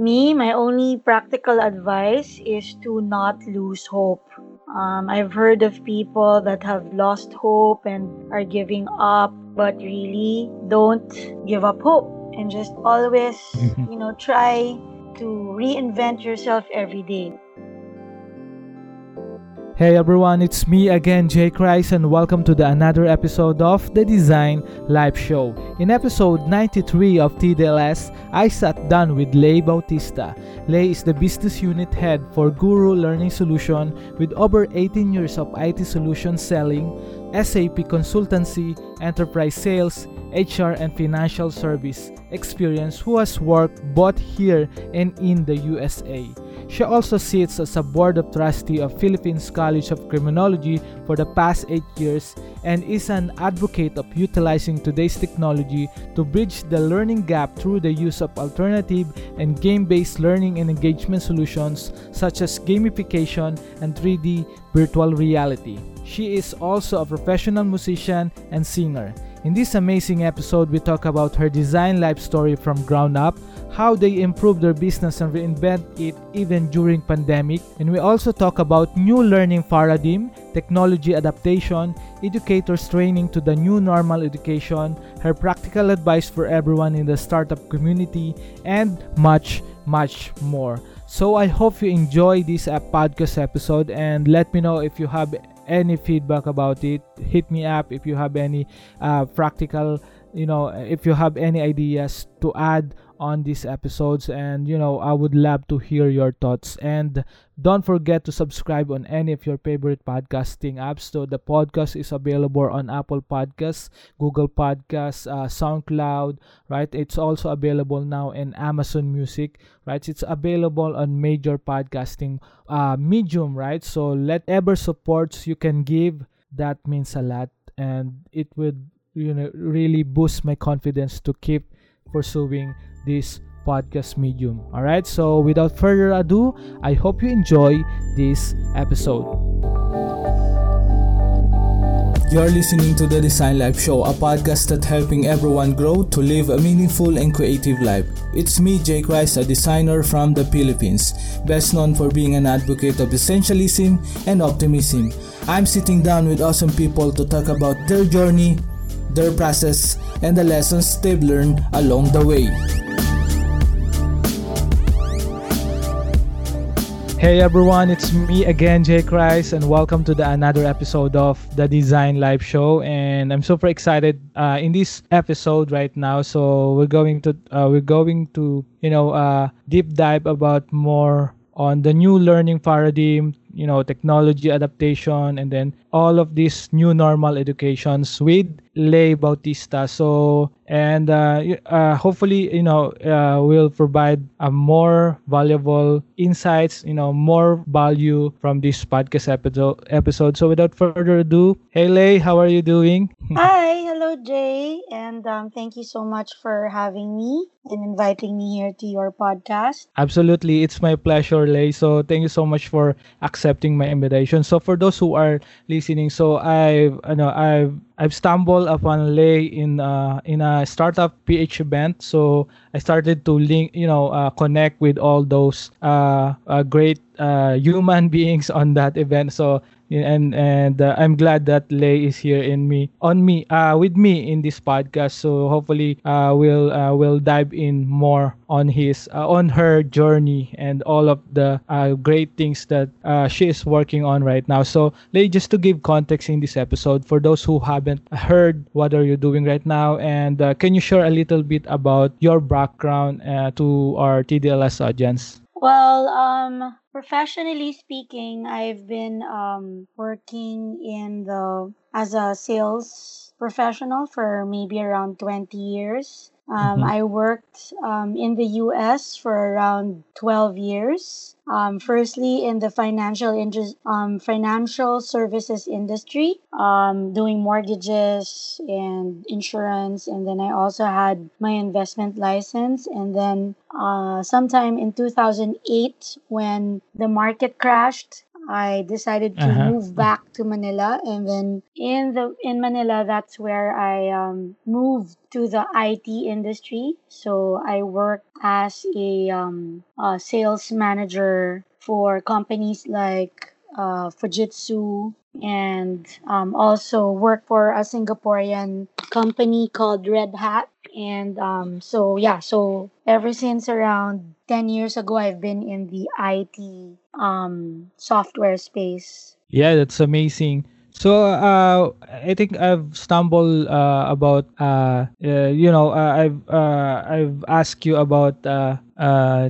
Me, my only practical advice is to not lose hope. Um, I've heard of people that have lost hope and are giving up, but really don't give up hope and just always, you know, try to reinvent yourself every day. Hey everyone, it's me again, Jay Christ, and welcome to the another episode of the Design Life Show. In episode 93 of TDLS, I sat down with Lei Bautista. Lei is the business unit head for Guru Learning Solution with over 18 years of IT solution selling, SAP consultancy, enterprise sales, HR and financial service experience who has worked both here and in the USA. She also sits as a board of trustee of Philippines College of Criminology for the past 8 years and is an advocate of utilizing today's technology to bridge the learning gap through the use of alternative and game-based learning and engagement solutions such as gamification and 3D virtual reality. She is also a professional musician and singer. In this amazing episode, we talk about her design life story from ground up, how they improve their business and reinvent it even during pandemic, and we also talk about new learning paradigm, technology adaptation, educators training to the new normal education, her practical advice for everyone in the startup community, and much, much more. So I hope you enjoy this uh, podcast episode and let me know if you have any feedback about it hit me up if you have any uh, practical you know if you have any ideas to add on these episodes and you know i would love to hear your thoughts. And don't forget to subscribe on any of your favorite podcasting apps. So the podcast is available on apple podcasts google podcasts uh, soundcloud right? It's also available now in amazon music right? It's available on major podcasting uh, medium right? So let ever supports you can give that means a lot. And it would you know really boost my confidence to keep pursuing this podcast medium. All right, so without further ado, I hope you enjoy this episode. You're listening to the Design Life Show, a podcast that's helping everyone grow to live a meaningful and creative life. It's me, Jay Christ, a designer from the Philippines, best known for being an advocate of essentialism and optimism. I'm sitting down with awesome people to talk about their journey, their process, and the lessons they've learned along the way. Hey everyone, it's me again, Jay Christ, and welcome to the another episode of the Design Life Show. And I'm super excited uh, in this episode right now. So we're going to uh, we're going to you know uh, deep dive about more on the new learning paradigm, you know, technology adaptation, and then all of these new normal educations with Lei Bautista. So, and uh, uh, hopefully, you know, uh, will provide a more valuable insights, you know, more value from this podcast episode. episode. So, without further ado, hey Lei, how are you doing? Hi, hello Jay, and um, thank you so much for having me and inviting me here to your podcast. Absolutely, it's my pleasure, Lei. So, thank you so much for accepting my invitation. So, for those who are listening, so I've, you know, I've I've stumbled upon Lei in uh, in a startup PH event. So I started to link, you know, uh, connect with all those uh, uh great uh, human beings on that event. So and and uh, I'm glad that Lei is here in me on me uh with me in this podcast. So hopefully uh we'll uh, we'll dive in more on his uh, on her journey and all of the uh, great things that uh, she is working on right now. So Lei, just to give context in this episode for those who haven't heard what are you doing right now, and uh, can you share a little bit about your background uh, to our TDLS audience? Well, um, professionally speaking, I've been um, working in the as a sales professional for maybe around 20 years. Um, Mhm. I worked um, in the US for around 12 years. Um, firstly, in the financial indus- um, financial services industry, um, doing mortgages and insurance, and then I also had my investment license. And then, uh, sometime in 2008, when the market crashed, I decided to Uh-huh. move back to Manila, and then in the in Manila, that's where I um, moved to the IT industry. So I worked as a, um, a sales manager for companies like uh, Fujitsu, and um, also worked for a Singaporean company called Red Hat. And um, so yeah, so ever since around ten years ago, I've been in the IT um, software space. Yeah, that's amazing. So uh, I think I've stumbled uh, about uh, uh, you know uh, I've uh, I've asked you about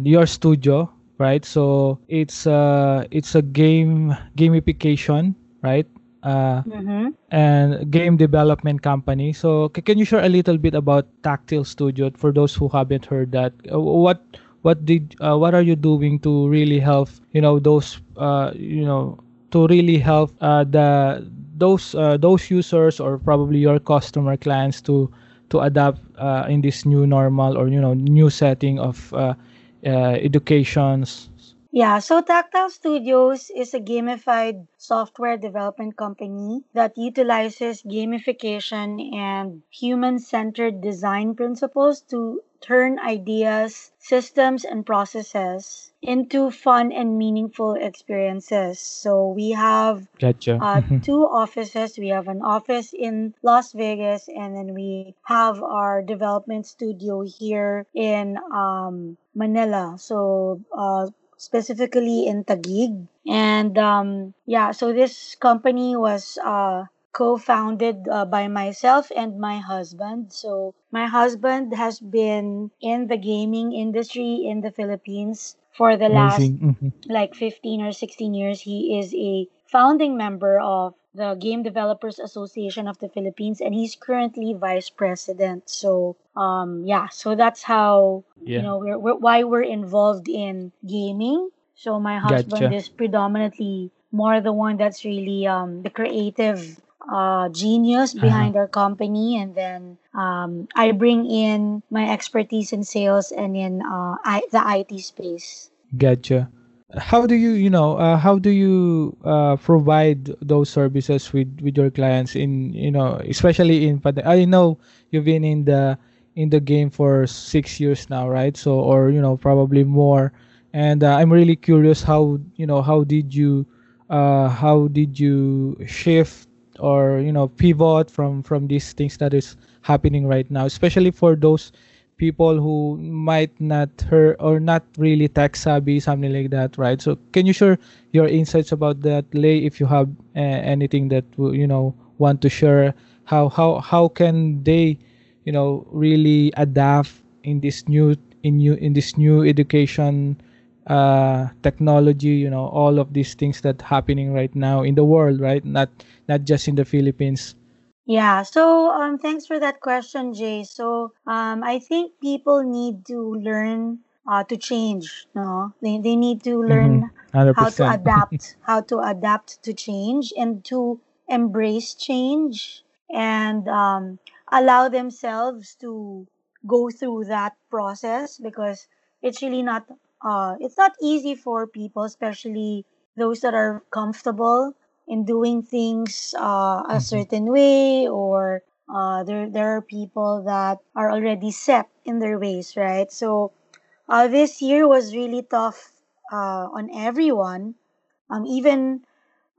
your studio, right? So it's it's a game gamification, right? Uh, Mm-hmm. and game development company. So can you share a little bit about Taktyl Studio for those who haven't heard that? Uh, what what did uh, what are you doing to really help you know those uh, you know to really help uh, the those uh, those users or probably your customer clients to to adapt uh, in this new normal or you know new setting of uh, uh, educations. Yeah, so Taktyl Studios is a gamified software development company that utilizes gamification and human centered design principles to turn ideas, systems, and processes into fun and meaningful experiences. So we have Gotcha. uh, two offices. We have an office in Las Vegas, and then we have our development studio here in um, Manila. So uh, specifically in Taguig, and um, yeah. So this company was uh, co-founded uh, by myself and my husband. So my husband has been in the gaming industry in the Philippines for the last. Mhm. like 15 or 16 years. He is a founding member of the Game Developers Association of the Philippines, and he's currently vice president. So, um, yeah, so that's how you know we're, we're why we're involved in gaming. So my husband Gotcha. is predominantly more the one that's really um, the creative uh, genius Uh-huh. behind our company, and then um, I bring in my expertise in sales and in uh, I, the IT space. Gotcha. How do you, you know, uh, how do you uh, provide those services with with your clients in, you know, especially in I know you've been in the in the game for six years now, right? So, or you know, probably more. And uh, I'm really curious how, you know, how did you, uh, how did you shift or you know pivot from from these things that is happening right now, especially for those people who might not hear or not really tech savvy, something like that, right? So can you share your insights about that, Lei, if you have uh, anything that you know want to share? How how how can they, you know, really adapt in this new in new in this new education uh technology you know all of these things that happening right now in the world right not not just in the philippines Yeah, so um, thanks for that question, Jay. So um, I think people need to learn uh, to change. No, they they need to mm-hmm. learn how to adapt, how to adapt to change, and to embrace change, and um, allow themselves to go through that process because it's really not uh, it's not easy for people, especially those that are comfortable in doing things uh, a Mhm. certain way or uh, there there are people that are already set in their ways right so uh, this year was really tough uh, on everyone um, even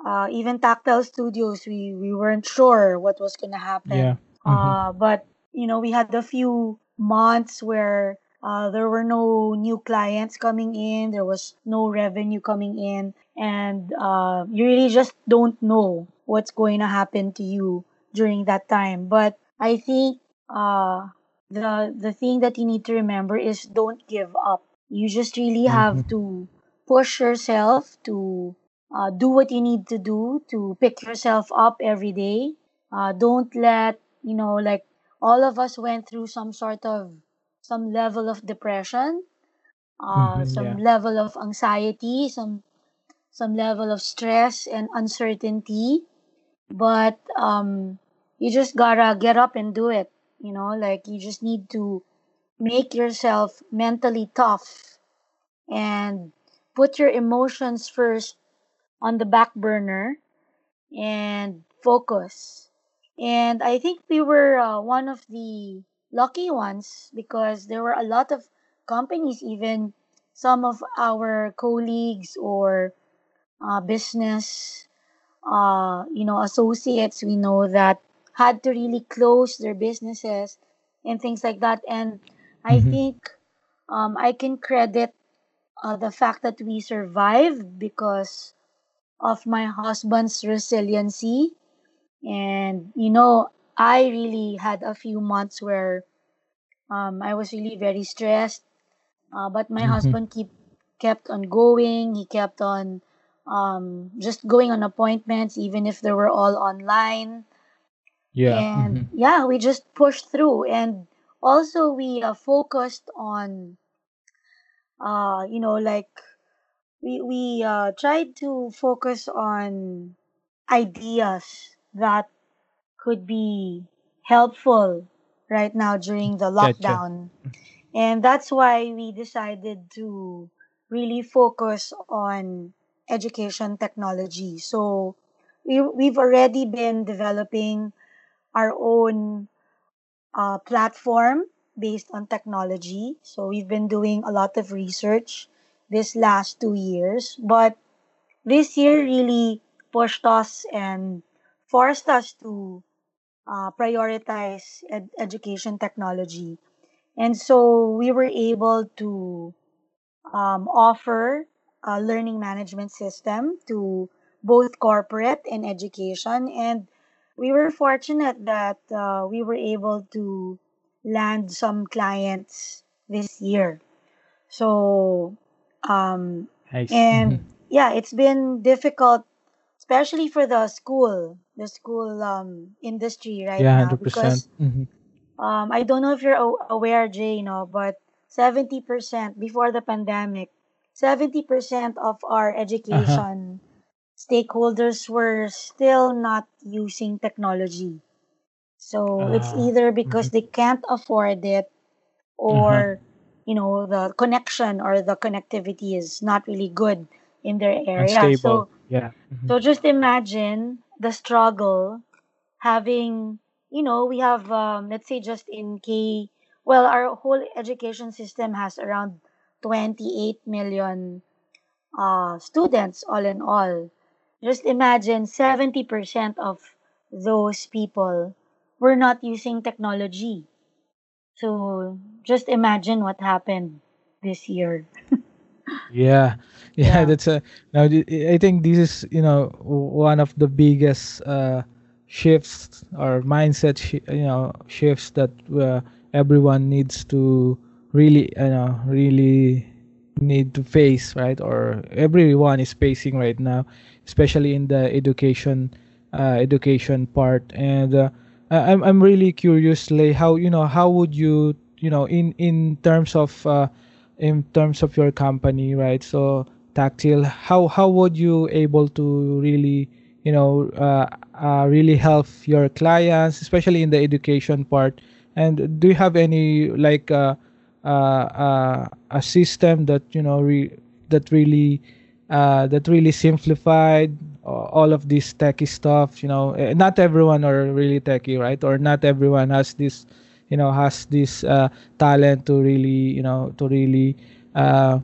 uh, even Taktyl Studios we, we weren't sure what was going to yeah happen mm-hmm. uh, but you know we had a few months where uh, there were no new clients coming in. There was no revenue coming in. And uh, you really just don't know what's going to happen to you during that time. But i think uh, the the thing that you need to remember is don't give up. You just really have Mm-hmm. to push yourself to uh, do what you need to do to pick yourself up every day. Uh, don't let you know like all of us went through some sort of some level of depression uh, Mm-hmm. some yeah level of anxiety some some level of stress and uncertainty but um you just gotta get up and do it you know like you just need to make yourself mentally tough and put your emotions first on the back burner and focus. And I think we were uh, one of the lucky ones because there were a lot of companies, even some of our colleagues or uh, business, uh, you know, associates, we know that had to really close their businesses and things like that. And I Mm-hmm. think um, I can credit uh, the fact that we survived because of my husband's resiliency. And, you know, I really had a few months where um, I was really very stressed. Uh, but my Mm-hmm. husband keep kept on going. He kept on um, just going on appointments, even if they were all online. Yeah. And Mm-hmm. yeah, we just pushed through. And also, we uh, focused on, uh, you know, like we we uh, tried to focus on ideas that could be helpful right now during the Gotcha. lockdown. And that's why we decided to really focus on education technology. So we, we've already been developing our own uh, platform based on technology. So we've been doing a lot of research this last two years. But this year really pushed us and forced us to uh, prioritize ed- education technology. And so we were able to um, offer a learning management system to both corporate and education. And we were fortunate that uh, we were able to land some clients this year. So, um, Nice. and Mm-hmm. yeah, it's been difficult, especially for the school, the school um, industry right Yeah, now, hundred percent. because Mm-hmm. um, I don't know if you're aware, Jay, you know, but 70% before the pandemic, 70% of our Uh huh. education stakeholders were still not using technology. So it's Ah. either Mm-hmm. because they can't afford it Uh or, you know, the connection or the connectivity is not really good in their area. Unstable. So, Yeah. Mm-hmm. so just imagine the struggle having you know we have um, let's say just in k well our whole education system has around 28 million uh, students all in all. Just imagine 70% of those people were not using technology. So just imagine what happened this year Yeah, yeah, yeah that's a now. I think this is you know one of the biggest uh, shifts or mindset shi you know shifts that uh, everyone needs to really you know really need to face right or everyone is facing right now, especially in the education uh, education part. And uh, I- I'm I'm really curious, like how you know how would you you know in in terms of uh, in terms of your company right? So Taktyl how how would you able to really you know uh, uh, really help your clients especially in the education part? And do you have any like uh, uh, uh, a system that you know re- that really uh, that really simplified all of this techie stuff you know? Eh, not everyone are really techie right? Or not everyone has this you know has this uh, talent to really you know to really uh,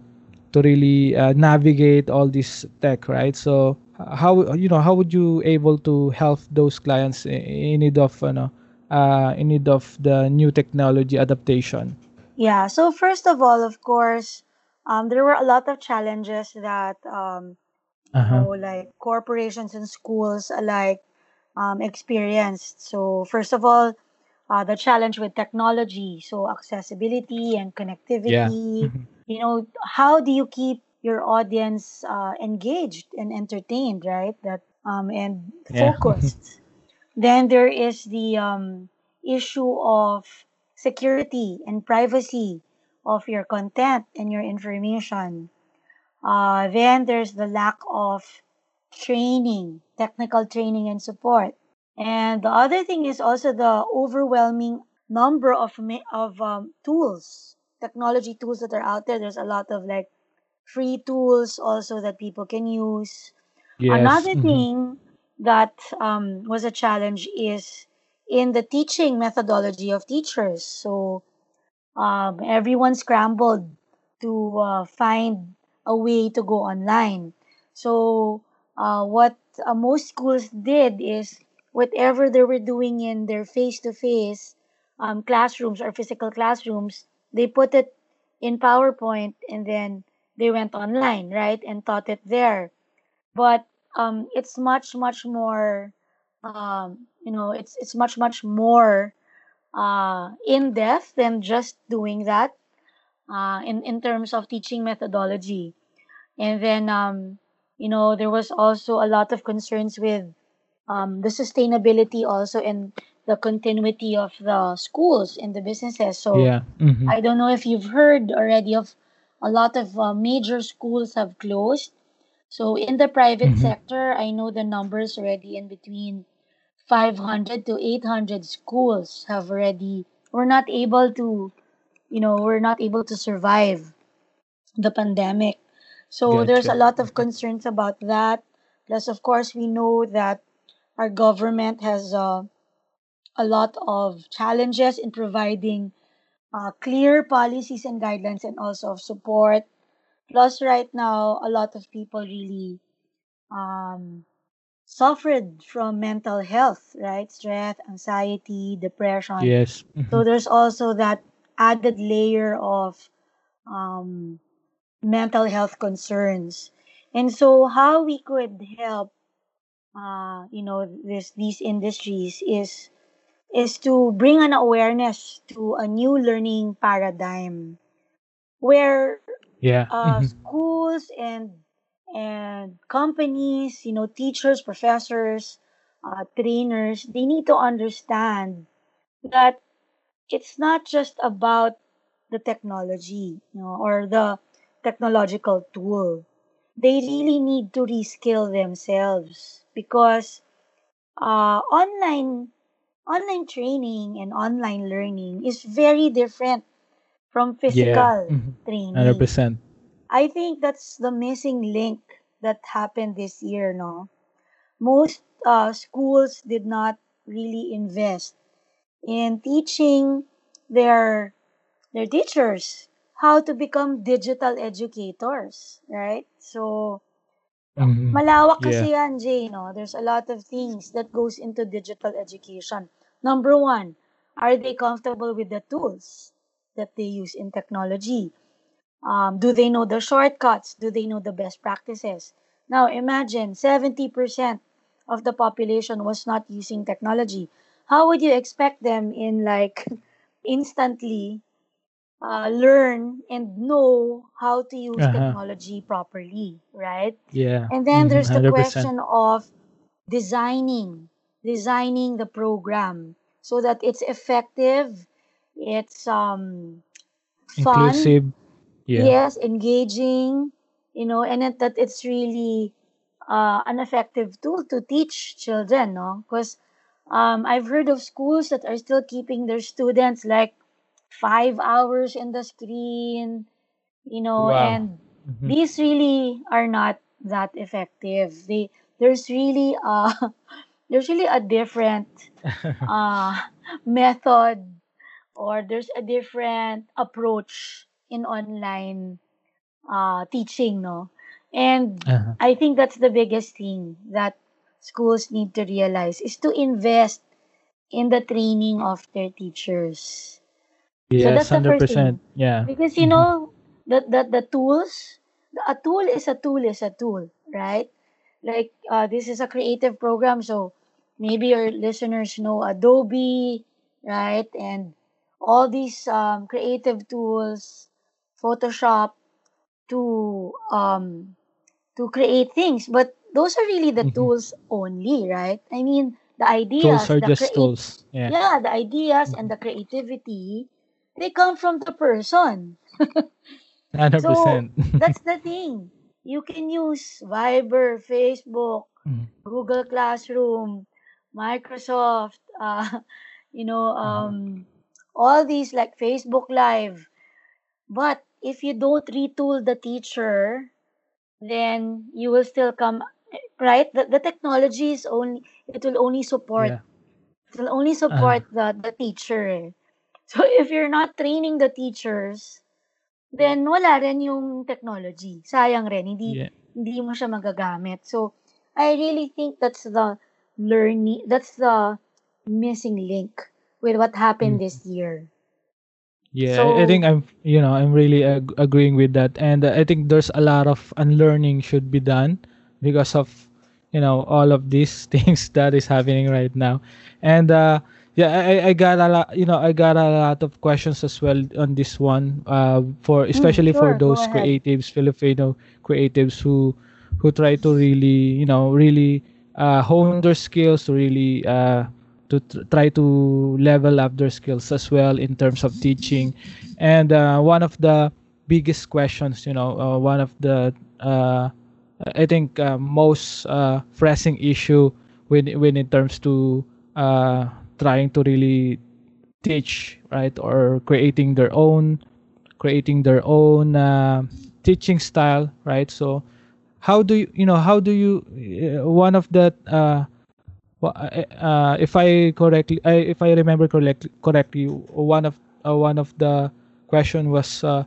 to really uh, navigate all this tech right? So how you know how would you able to help those clients in need of you know uh, in need of the new technology adaptation? Yeah so first of all of course um, there were a lot of challenges that um, you uh-huh. know, like corporations and schools alike um, experienced. So, first of all, uh, the challenge with technology, so accessibility and connectivity. Mhm. You know, how do you keep your audience uh, engaged and entertained, right? That um, and focused. yeah focused. Then there is the um, issue of security and privacy of your content and your information. Uh, then there's the lack of training, technical training and support. And the other thing is also the overwhelming number of of um, tools, technology tools that are out there. There's a lot of like free tools also that people can use. Yes. Another mhm. thing that um, was a challenge is in the teaching methodology of teachers. So um, everyone scrambled to uh, find a way to go online. So uh, what uh, most schools did is whatever they were doing in their face-to-face um, classrooms or physical classrooms, they put it in PowerPoint and then they went online, right, and taught it there. But um, it's much much more, um, you know, it's it's much much more uh, in depth than just doing that uh, in in terms of teaching methodology. And then um, you know there was also a lot of concerns with um, the sustainability also and the continuity of the schools and the businesses. So Yeah. mhm. I don't know if you've heard already of a lot of uh, major schools have closed. So in the private Mhm. sector, I know the numbers already in between 500 to 800 schools have already were not able to, you know, were not able to survive the pandemic. So there's a lot of concerns about that. Plus, of course, we know that our government has uh, a lot of challenges in providing uh, clear policies and guidelines and also of support. Plus, right now, a lot of people really um, suffered from mental health, right? Stress, anxiety, depression. Yes. So mhm. there's also that added layer of um, mental health concerns. And so, how we could help, uh, you know, this these industries is is to bring an awareness to a new learning paradigm where Yeah. uh, mhm. schools and and companies, you know, teachers, professors, uh, trainers, they need to understand that it's not just about the technology, you know, or the technological tool. They really need to reskill themselves because uh, online online training and online learning is very different from Yeah. physical mhm. training. 100%. I think that's the missing link that happened this year, no? Most uh, schools did not really invest in teaching their their teachers how to become digital educators, right? So Mhm. malawak Yeah. kasi yan, Jay, no? There's a lot of things that goes into digital education. Number one, are they comfortable with the tools that they use in technology? Um, do they know the shortcuts? Do they know the best practices? Now, imagine 70% of the population was not using technology. How would you expect them in like instantly uh, learn and know how to use Uh-huh. technology properly, right? Yeah. And then mhm, there's the 100%. question of designing, designing the program so that it's effective, it's um fun, Inclusive. Yeah. yes, engaging, you know, and it, that it's really uh, an effective tool to teach children, no? Because um, I've heard of schools that are still keeping their students like five hours in the screen, you know, Wow. and Mhm. these really are not that effective. They there's really uh there's really a different uh method or there's a different approach in online uh, teaching, no? And Uh-huh. I think that's the biggest thing that schools need to realize is to invest in the training of their teachers. So Yes, the first 100%. thing. Yeah. Because you Mhm. know that the, the tools, a tool is a tool is a tool, right? Like uh, this is a creative program, so maybe your listeners know Adobe, right? And all these um, creative tools, Photoshop, to um to create things but those are really the Mhm. tools only right i mean the ideas, Tools are the just create tools. Yeah. yeah the ideas and Mhm. the creativity they come from the person 100%. that's the thing you can use viber facebook Mhm. google classroom microsoft uh, you know Uh-huh. um all these like facebook live but if you don't retool the teacher then you will still come right? The, the technology is only it will only support Yeah. it will only Uh, support the the teacher. So if you're not training the teachers, then wala rin yung technology. Sayang rin, hindi yeah. hindi mo siya magagamit. So I really think that's the learning that's the missing link with what happened Mm. this year. Yeah, I I think I'm, you know, I'm really ag- agreeing with that, and uh, I think there's a lot of unlearning should be done because of, you know, all of these things that is happening right now, and uh, yeah, I, I got a lot, you know, I got a lot of questions as well on this one, uh, for mm, especially for sure, go those creatives, Filipino creatives who, who try to really, you know, really uh, hone their skills to really uh, to tr- try to level up their skills as well in terms of teaching. And uh, one of the biggest questions you know uh, one of the uh, i think uh, most uh, pressing issue when when in terms to uh, trying to really teach right or creating their own creating their own uh, teaching style right so how do you you know how do you uh, one of the uh, uh, uh, if I correctly, if I remember correctly, correctly, one of uh, one of the question was, uh,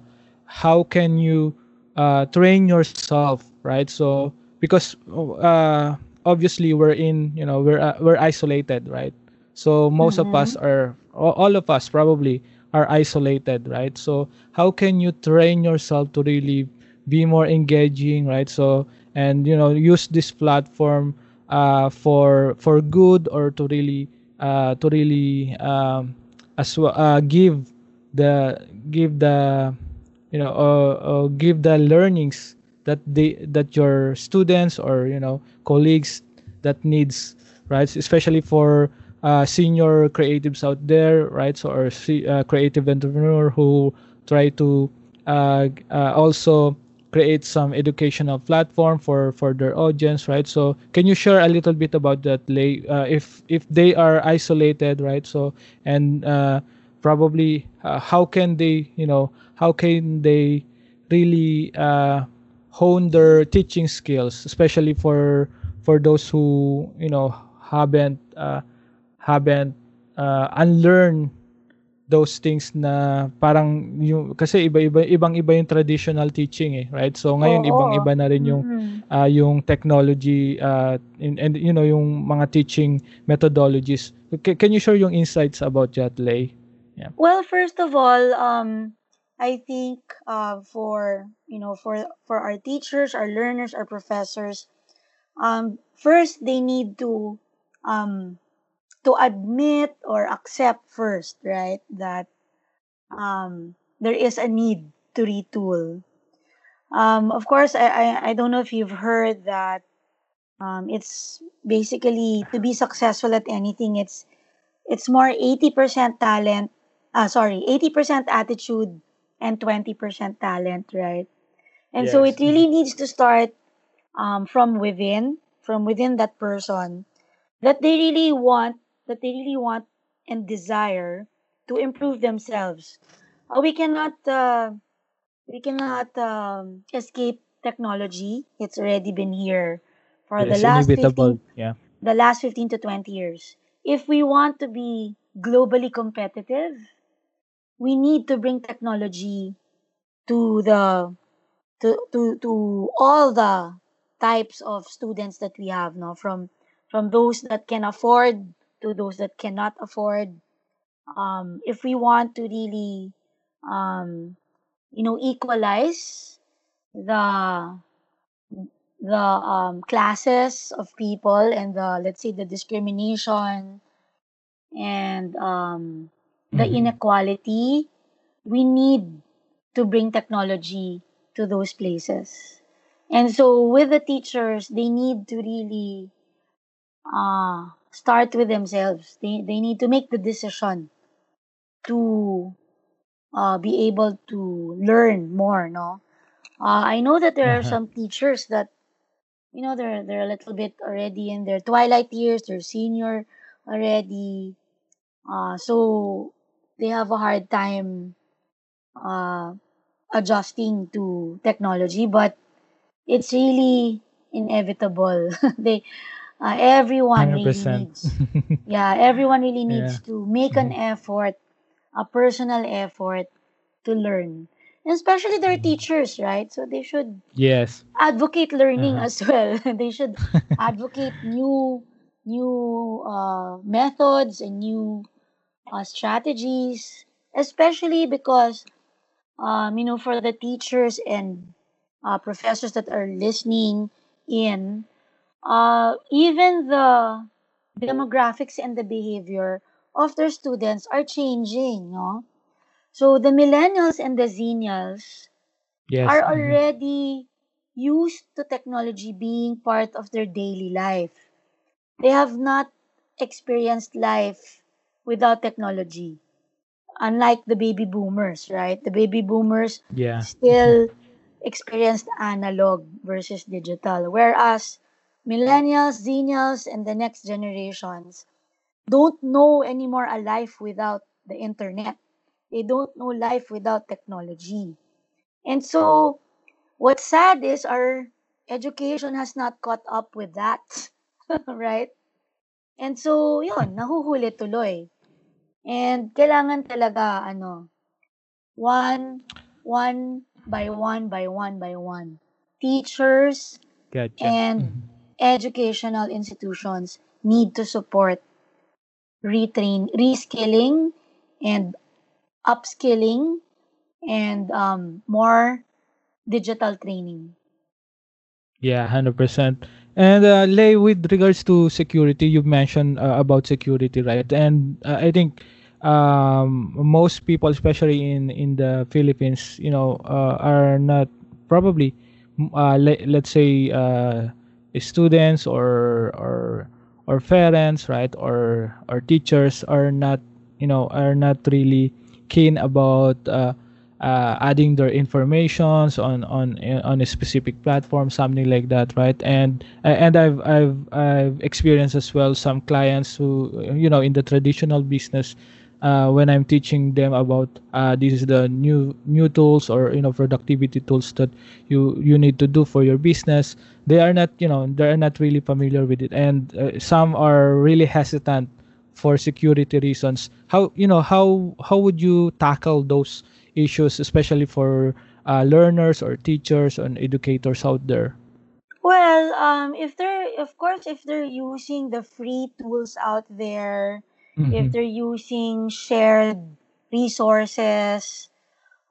how can you uh, train yourself, right? So because uh, obviously we're in, you know, we're we're isolated, right? So most of us Mm-hmm. are, all of us probably are isolated, right? So how can you train yourself to really be more engaging, right? So and you know use this platform uh, for for good or to really uh, to really um, as well uh, give the give the you know uh, uh, give the learnings that they that your students or you know colleagues that needs right especially for uh, senior creatives out there right? So or uh, creative entrepreneur who try to uh, uh, also create some educational platform for for their audience right? So can you share a little bit about that Lei? Uh, if if they are isolated right? So and uh, probably how can they you know how can they really hone their teaching skills especially for for those who you know haven't uh, haven't uh, unlearn those things na parang yung kasi iba-iba ibang-iba yung traditional teaching eh right so ngayon Oo. ibang-iba na rin yung Mm-mm. ah, yung technology uh, in, and you know yung mga teaching methodologies Ca- can you share yung insights about that Lay yeah Well, first of all, um, I think uh, for you know for for our teachers, our learners, our professors, um, first they need to um, to admit or accept first, right, that um, there is a need to retool. Um, of course, I, I I don't know if you've heard that um, it's basically to be successful at anything. It's it's more eighty percent talent. Ah, sorry, eighty percent attitude and twenty percent talent, right? And so it really needs to start um, from within, from within that person, that they really want, that they really want and desire to improve themselves. Uh, we cannot, uh, we cannot um, escape technology. It's already been here for the last 15, yeah the last 15 to 20 years. If we want to be globally competitive, we need to bring technology to the to to to all the types of students that we have now from from those that can afford to those that cannot afford um if we want to really um you know equalize the the um classes of people and the let's say the discrimination and um the mm-hmm. inequality we need to bring technology to those places. And so with the teachers, they need to really uh, start with themselves. They, they need to make the decision to uh, be able to learn more, no? Uh, I know that there are uh-huh. some teachers that, you know, they're, they're a little bit already in their twilight years, they're senior already. Uh, so they have a hard time uh, adjusting to technology, but it's really inevitable. they uh, everyone really 100%. needs yeah, everyone really Yeah. needs to make an effort, a personal effort to learn. And especially their teachers, right? So they should Yes. advocate learning Uh-huh. as well. they should advocate new new uh, methods and new uh, strategies, especially because um, you know for the teachers and uh, professors that are listening in, uh, even the demographics and the behavior of their students are changing. No, so the millennials and the zennials Yes. are mhm. already used to technology being part of their daily life. They have not experienced life without technology. Unlike the baby boomers, right? The baby boomers Yeah. still experienced analog versus digital, whereas millennials, zennials, and the next generations don't know anymore a life without the internet. They don't know life without technology. And so, what's sad is our education has not caught up with that, right? And so, yun, nahuhuli tuloy. And kailangan talaga, ano, one, one by one by one by one. Teachers Gotcha. and Mhm. Educational institutions need to support retrain, reskilling and upskilling and um, more digital training. Yeah, 100%. And uh, Lei, with regards to security, you mentioned uh, about security, right? And uh, I think um, most people, especially in in the Philippines, you know, uh, are not probably, uh, le- let's say, uh, students or or or parents, right, or or teachers are not, you know, are not really keen about. Uh, uh, adding their informations on on on a specific platform something like that right and and I've I've I've experienced as well some clients who you know in the traditional business uh, when I'm teaching them about uh, this is the new new tools or you know productivity tools that you you need to do for your business. They are not you know they are not really familiar with it. And uh, some are really hesitant for security reasons. How you know how how would you tackle those issues especially for uh, learners or teachers and educators out there? Well, um, if they're, of course, if they're using the free tools out there, if Mhm. they're using shared resources,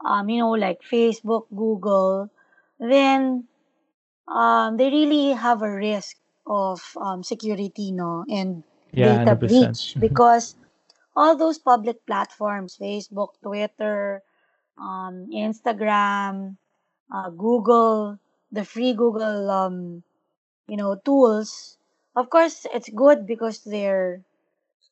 um, you know, like Facebook, Google, then um, they really have a risk of um, security, no, and yeah data 100% breach Mhm. because all those public platforms, Facebook, Twitter, um, Instagram, uh, Google, the free Google, um, you know, tools. Of course, it's good because they're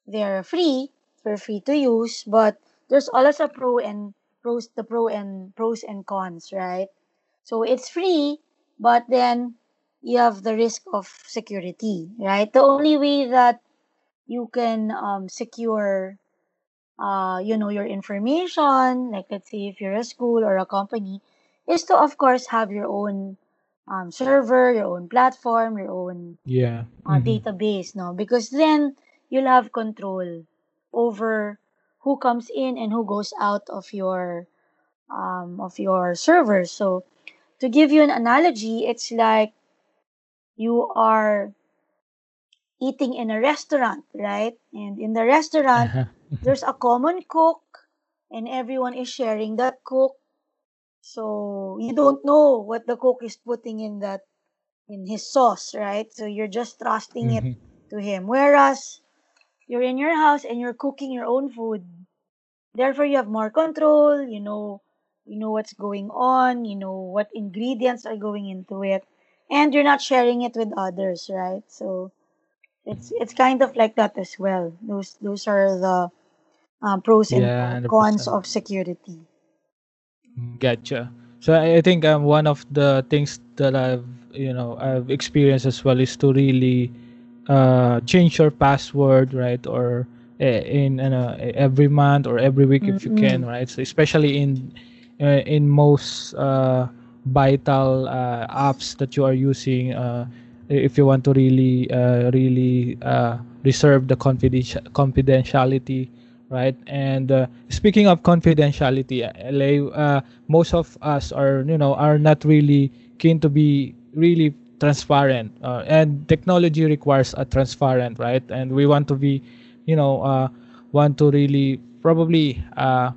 they're free, they're free to use, but there's always a pro and pros, the pro and pros and cons, right? So it's free, but then you have the risk of security, right? The only way that you can um, secure uh, you know, your information, like let's say if you're a school or a company, is to of course have your own um, server, your own platform, your own yeah uh, Mhm. database, no? Because then you'll have control over who comes in and who goes out of your um, of your server. So to give you an analogy, it's like you are eating in a restaurant, right? And in the restaurant, Uh-huh. there's a common cook and everyone is sharing that cook. So you don't know what the cook is putting in that in his sauce, right? So you're just trusting it Mhm. to him. Whereas you're in your house and you're cooking your own food. Therefore you have more control, you know you know what's going on, you know what ingredients are going into it, and you're not sharing it with others, right? So it's it's kind of like that as well. Those those are the um, pros and yeah cons of security. Gotcha. So I think um, one of the things that I've you know I've experienced as well is to really uh, change your password, right? Or uh, in you know, every month or every week if you can, right? So especially in uh, in most uh, vital uh, apps that you are using uh, if you want to really uh, really uh, reserve the confidenti- confidentiality right and uh, speaking of confidentiality Lei, uh, most of us are you know are not really keen to be really transparent uh, and technology requires a transparent right? And we want to be you know uh, want to really probably uh,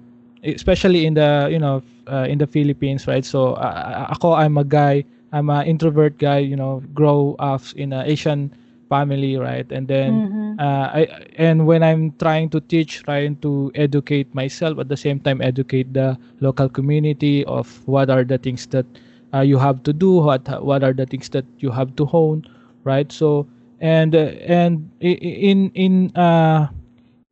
especially in the you know uh, in the Philippines right? So uh, ako I'm a guy I'm an introvert guy you know grow up in an Asian family right? And then Mm-hmm. uh, I and when I'm trying to teach trying to educate myself at the same time educate the local community of what are the things that uh, you have to do what what are the things that you have to hone right? So and uh, and in in uh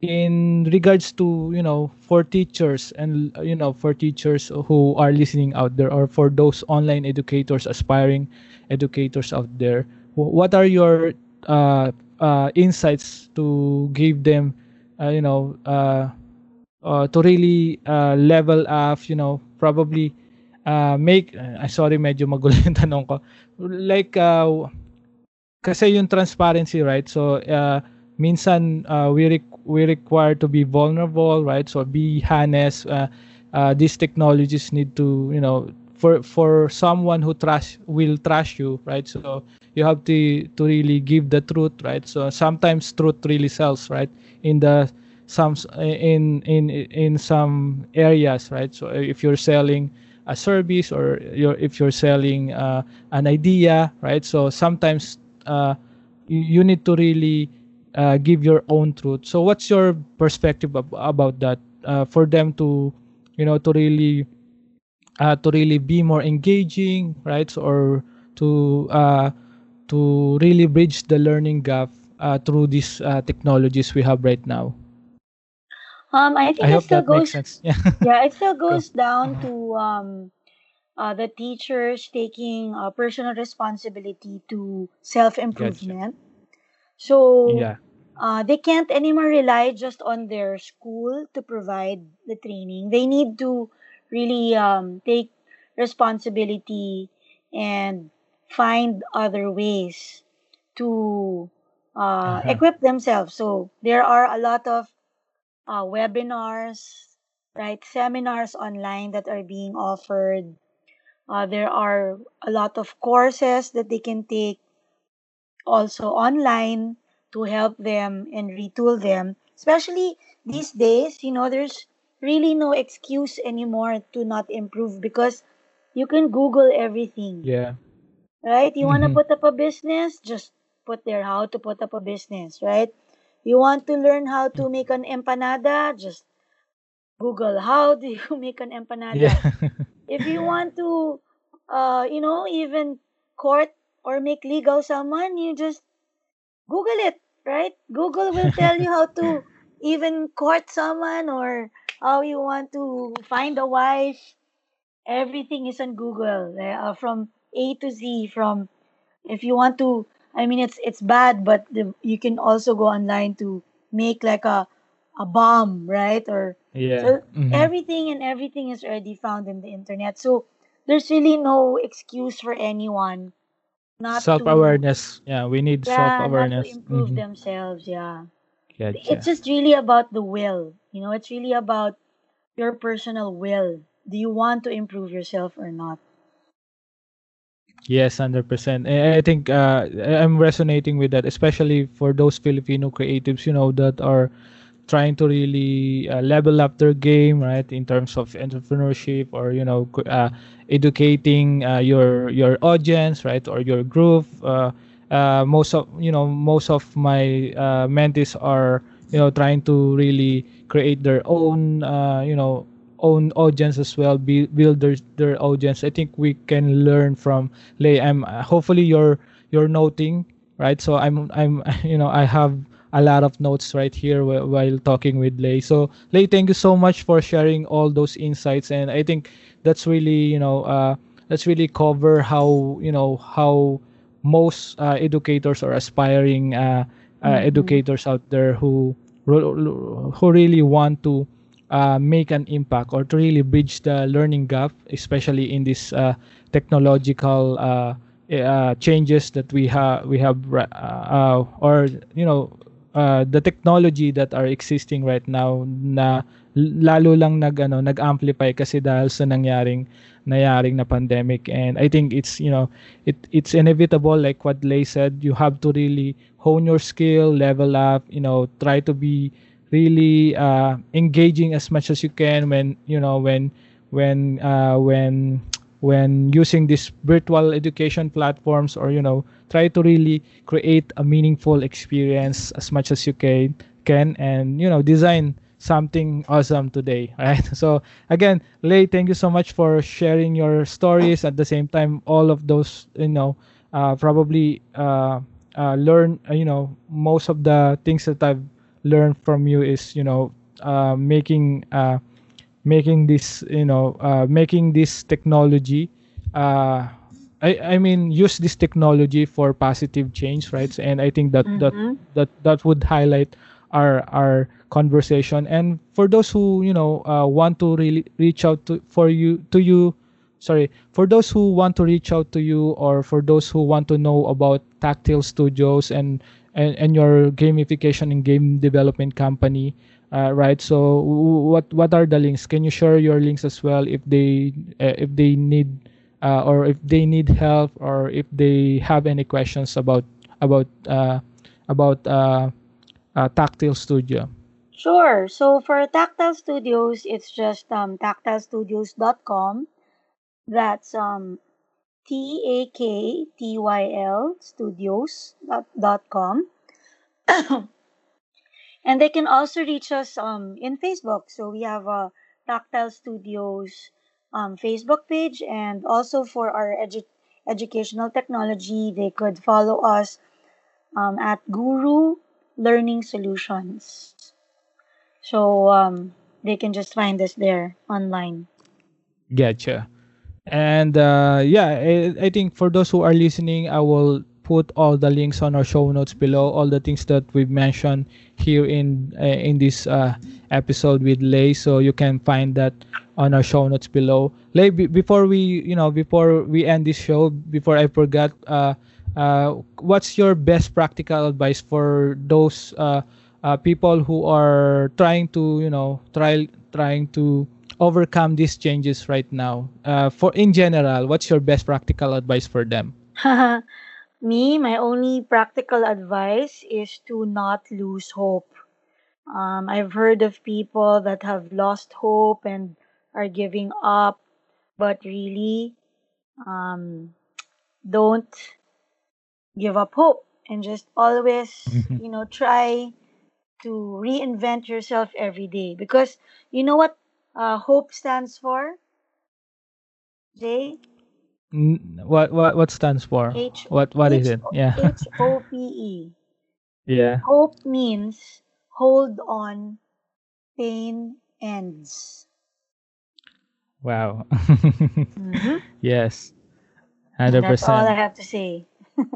in regards to you know for teachers and you know for teachers who are listening out there or for those online educators aspiring educators out there what are your uh, uh, insights to give them uh, you know uh, uh, to really uh, level up you know probably uh, make uh, sorry medyo magulo yung tanong ko. Like uh, kasi yung transparency right? So uh, minsan uh, we re- we require to be vulnerable right? So be honest. Uh, uh, these technologies need to you know for for someone who trust will trust you right? So you have to to really give the truth right? So sometimes truth really sells right? In the some in in in some areas right? So if you're selling a service or if you're selling uh, an idea right? So sometimes uh, you, you need to really uh, give your own truth. So what's your perspective ab- about that uh, for them to you know to really uh, to really be more engaging right? So, or to uh, to really bridge the learning gap through these technologies we have right now Um, I think i it still goes. yeah Yeah, it still goes down to um, uh, the teachers taking uh, personal responsibility to self gotcha improvement. So yeah uh, they can't anymore rely just on their school to provide the training. They need to really um, take responsibility and find other ways to uh, uh-huh equip themselves. So there are a lot of uh, webinars, right? Seminars online that are being offered. Uh, there are a lot of courses that they can take also online to help them and retool them. Especially these days, you know, there's really no excuse anymore to not improve because you can Google everything, yeah right? You want to mm-hmm. put up a business, just put there how to put up a business, right? You want to learn how to make an empanada, just Google how do you make an yeah empanada. If you want to, uh, you know, even court or make legal someone, you just Google it, right? Google will tell you how to even court someone or how you want to find a wife. Everything is on Google, uh, from A to Z. From if you want to, I mean, it's it's bad, but the, you can also go online to make like a a bomb, right? Or yeah so mm-hmm. everything and everything is already found in the internet. So there's really no excuse for anyone not self awareness. yeah we need self yeah, to awareness improve mm-hmm. themselves. Yeah. It's just really about the will. You know, it's really about your personal will. Do you want to improve yourself or not? Yes, hundred percent. I think uh, I'm resonating with that, especially for those Filipino creatives, you know, that are trying to really uh, level up their game, right, in terms of entrepreneurship or you know, uh, educating uh, your your audience, right, or your group. Uh, uh, most of you know, most of my mentees are you know trying to really create their own, you know, own audience as well build, build their, their audience. I think we can learn from Lei. I'm hopefully you're you're noting right? So i'm i'm you know i have a lot of notes right here while, while talking with Lei. So Lei thank you so much for sharing all those insights. And i think that's really you know uh that's really cover how you know how most uh, educators or aspiring uh, uh, Mm-hmm. educators out there who who really want to uh, make an impact or to really bridge the learning gap, especially in this uh, technological uh, uh, changes that we have we have uh, uh, or you know uh, the technology that are existing right now na lalo lang nag ano nag-amplify kasi dahil sa nangyaring nanyaring na pandemic. And I think it's you know it it's inevitable like what Lay said you have to really hone your skill level up you know try to be really uh, engaging as much as you can when you know when when uh, when when using these virtual education platforms or you know try to really create a meaningful experience as much as you can can and you know design something awesome today right? So again Lei thank you so much for sharing your stories. At the same time all of those you know uh, probably uh, uh, learn uh, you know most of the things that i've learned from you is you know uh, making uh, making this you know uh, making this technology uh, I, I mean use this technology for positive change right and i think that Mm-hmm. that that that would highlight our our conversation and for those who you know uh, want to really reach out to for you to you sorry for those who want to reach out to you or for those who want to know about Taktyl Studios and and, and your gamification and game development company uh, right so what what are the links can you share your links as well if they uh, if they need uh, or if they need help or if they have any questions about about uh, about uh, uh, Taktyl Studio Sure. So for Taktyl Studios, it's just um, taktylstudios.com. That's um, T A K T Y L studios dot, dot com. and they can also reach us um, in Facebook. So we have a Taktyl Studios um, Facebook page, and also for our edu- educational technology, they could follow us um, at Guru Learning Solutions. So um, they can just find us there online. Gotcha. And uh, yeah, I, I think for those who are listening, I will put all the links on our show notes below. All the things that we've mentioned here in uh, in this uh, episode with Lei, so you can find that on our show notes below. Lei, be- before we you know before we end this show, before I forgot, uh, uh, what's your best practical advice for those uh, uh, people who are trying to you know try trying to overcome these changes right now uh, for in general what's your best practical advice for them Me, my only practical advice is to not lose hope. Um, I've heard of people that have lost hope and are giving up, but really, um, don't give up hope and just always, Mhm. you know, try to reinvent yourself every day. Because you know what uh, hope stands for, Jay? N- what what what stands for H what what is H it yeah H O P E. yeah Hope means hold on, pain ends. wow Mhm. yes 100% That's all I have to say.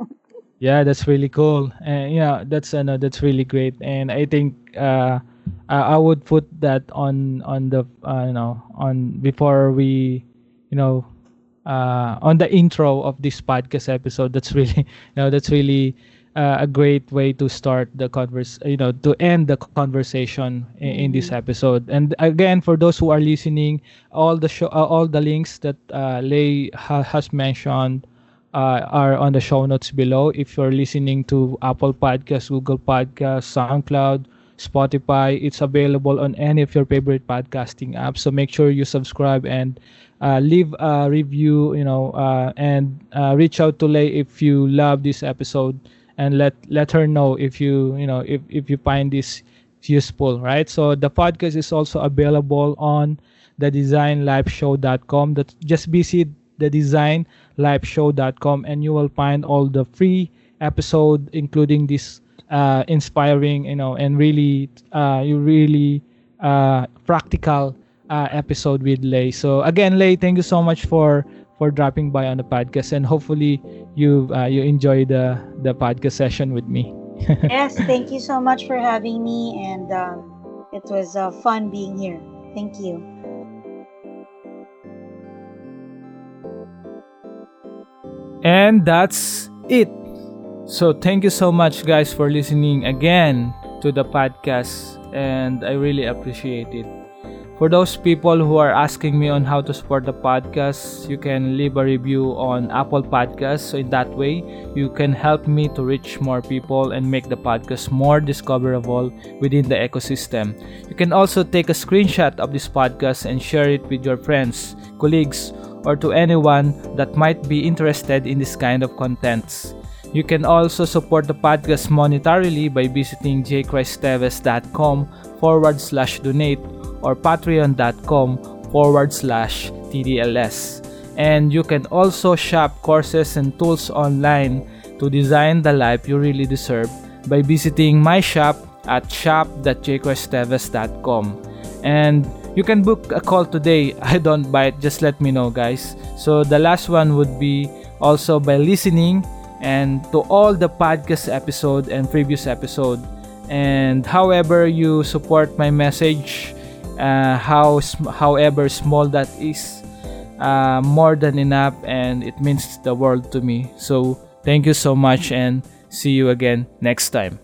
Yeah, that's really cool. And yeah, that's uh, no, that's really great. And I think uh, I, I would put that on on the uh, you know on before we you know uh, on the intro of this podcast episode. That's really you know that's really uh, a great way to start the converse you know to end the conversation in, in this episode. And again, for those who are listening, all the show uh, all the links that uh, Lei ha- has mentioned uh, are on the show notes below. If you're listening to Apple Podcasts, Google Podcasts, SoundCloud, Spotify, it's available on any of your favorite podcasting apps. So make sure you subscribe and uh, leave a review. You know, uh, and uh, reach out to Lei if you love this episode, and let let her know if you you know if if you find this useful. Right. So the podcast is also available on the designlifeshow.com. That just visit the designlifeshow.com and you will find all the free episode including this uh, inspiring you know and really uh, you really uh, practical uh, episode with Lei. So again, Lei, thank you so much for for dropping by on the podcast and hopefully you uh, you enjoy the the podcast session with me. yes, thank you so much for having me, and um, it was uh, fun being here. Thank you. And that's it. So, thank you so much, guys, for listening again to the podcast, and I really appreciate it. For those people who are asking me on how to support the podcast, you can leave a review on Apple Podcasts. So in that way, you can help me to reach more people and make the podcast more discoverable within the ecosystem. You can also take a screenshot of this podcast and share it with your friends, colleagues, or to anyone that might be interested in this kind of contents. You can also support the podcast monetarily by visiting jaychristteves.com forward slash donate or patreon.com forward slash TDLS. And you can also shop courses and tools online to design the life you really deserve by visiting my shop at shop.jaychristteves.com. And you can book a call today. I don't bite, just let me know, guys. So the last one would be also by listening and to all the podcast episode and previous episode. And however you support my message, uh, how however small that is uh, more than enough and it means the world to me so thank you so much and see you again next time